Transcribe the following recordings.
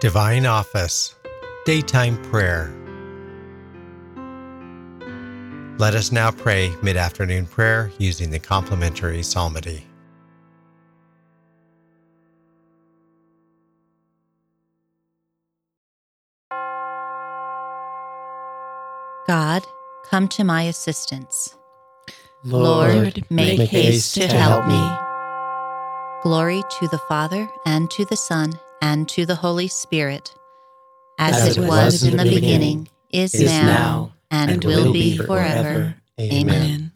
Divine Office, Daytime Prayer. Let us now pray mid afternoon prayer using the complementary psalmody. God, come to my assistance. Lord, Lord make, make haste, haste to help me. Glory to the Father, and to the Son, and to the Holy Spirit, as, as it, was, was in the beginning, beginning is, now, now and, and, will, will be forever. forever. Amen. Amen.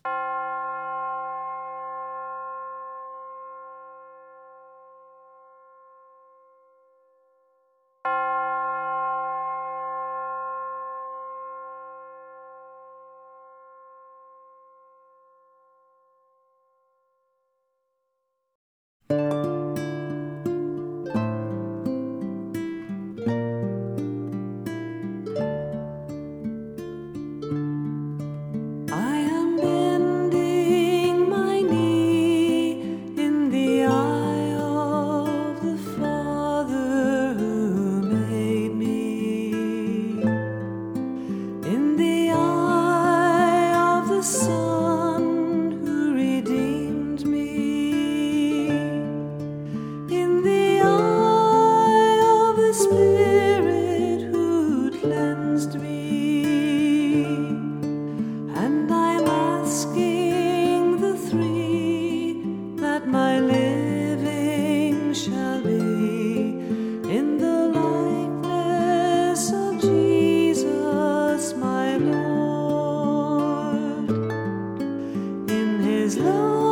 is love.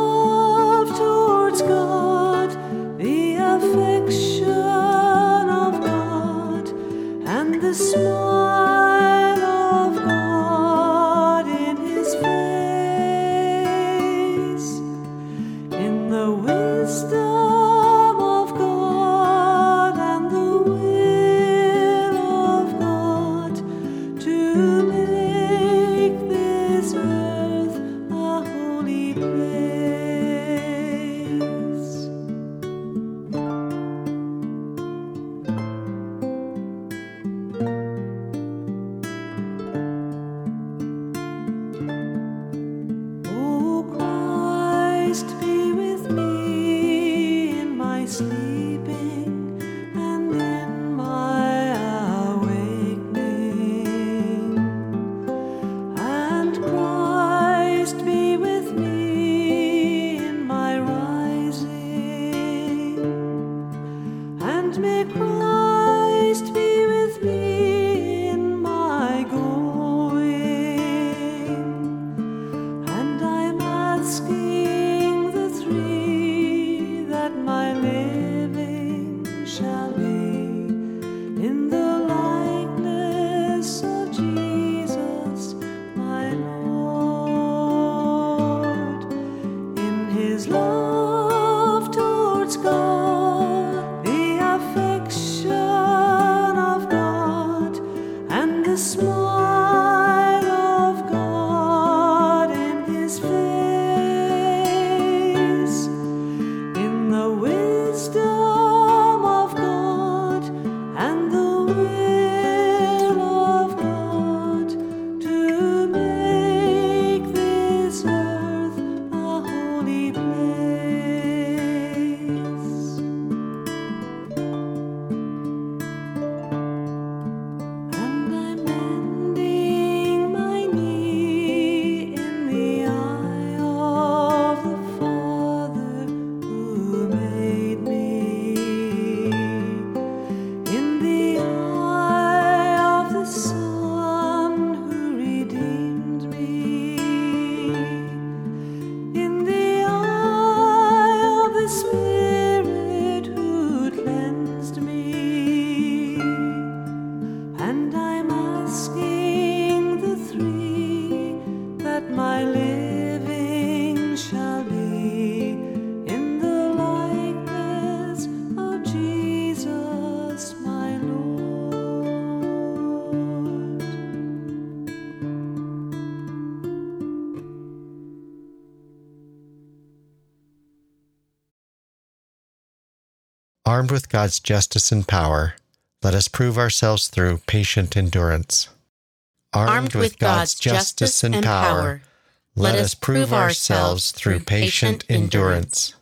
Armed with God's justice and power, let us prove ourselves through patient endurance. Armed, Armed with, God's justice and power, let us prove ourselves through patient endurance.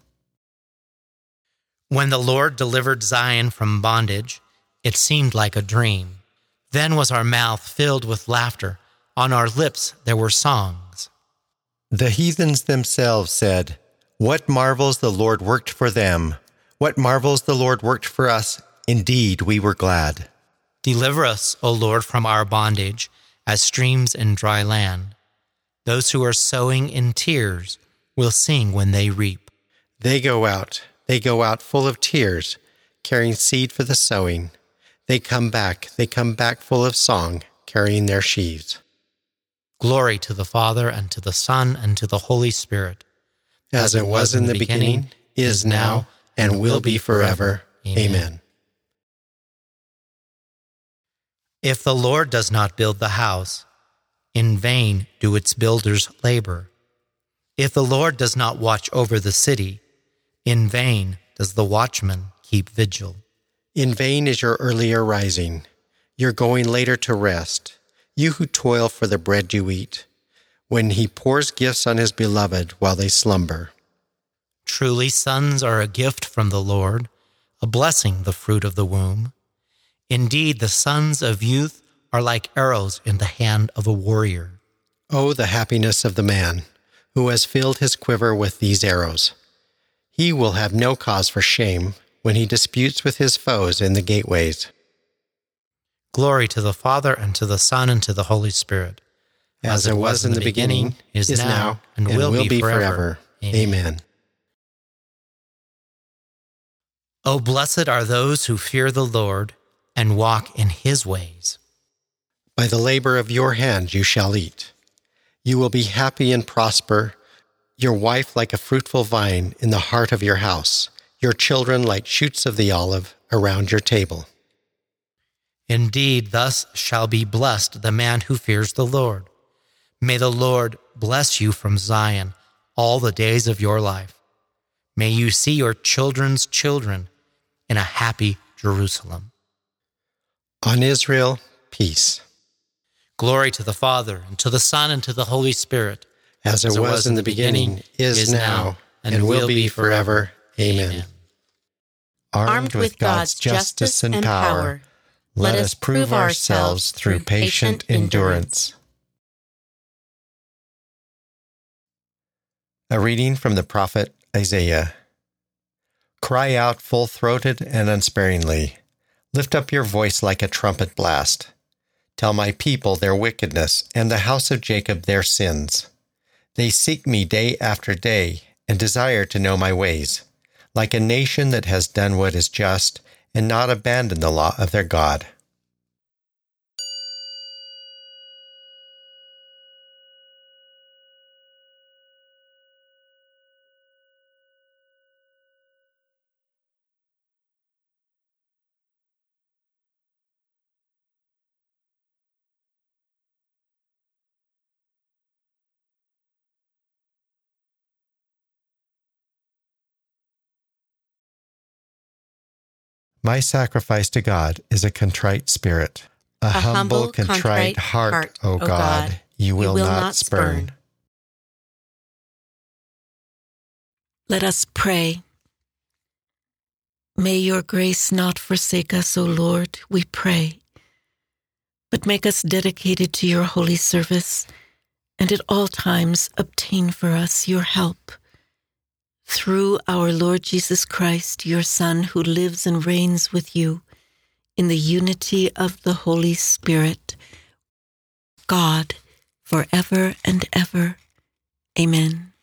When the Lord delivered Zion from bondage, it seemed like a dream. Then was our mouth filled with laughter, on our lips there were songs. The heathens themselves said, What marvels the Lord worked for them! What marvels the Lord worked for us! Indeed, we were glad. Deliver us, O Lord, from our bondage, as streams in dry land. Those who are sowing in tears will sing when they reap. They go out, they go out full of tears, carrying seed for the sowing. They come back, they come back full of song, carrying their sheaves. Glory to the Father, and to the Son, and to the Holy Spirit. As it was in the beginning, is now, and will be forever. Amen. If the Lord does not build the house, in vain do its builders labor. If the Lord does not watch over the city, in vain does the watchman keep vigil. In vain is your earlier rising, your going later to rest, you who toil for the bread you eat, when he pours gifts on his beloved while they slumber. Truly, sons are a gift from the Lord, a blessing, the fruit of the womb. Indeed, the sons of youth are like arrows in the hand of a warrior. Oh, the happiness of the man who has filled his quiver with these arrows. He will have no cause for shame when he disputes with his foes in the gateways. Glory to the Father, and to the Son, and to the Holy Spirit. As, it was in the beginning, is, now, and, will, be, forever. Amen. O blessed are those who fear the Lord and walk in his ways. By the labor of your hand you shall eat. You will be happy and prosper, your wife like a fruitful vine in the heart of your house, your children like shoots of the olive around your table. Indeed, thus shall be blessed the man who fears the Lord. May the Lord bless you from Zion all the days of your life. May you see your children's children in a happy Jerusalem. On Israel, peace. Glory to the Father, and to the Son, and to the Holy Spirit. As it, was, in the beginning, is, now, and, will be forever. Amen. Armed with God's justice and power, let us prove ourselves through patient endurance. A reading from the prophet Isaiah. Cry out full throated and unsparingly. Lift up your voice like a trumpet blast. Tell my people their wickedness and the house of Jacob their sins. They seek me day after day and desire to know my ways, like a nation that has done what is just and not abandoned the law of their God. My sacrifice to God is a contrite spirit, a, A humble, humble, contrite, contrite heart, heart, O God, God, you will, will not, not spurn. spurn. Let us pray. May your grace not forsake us, O Lord, we pray, but make us dedicated to your holy service and at all times obtain for us your help. Through our Lord Jesus Christ, your Son, who lives and reigns with you in the unity of the Holy Spirit, God, forever and ever. Amen.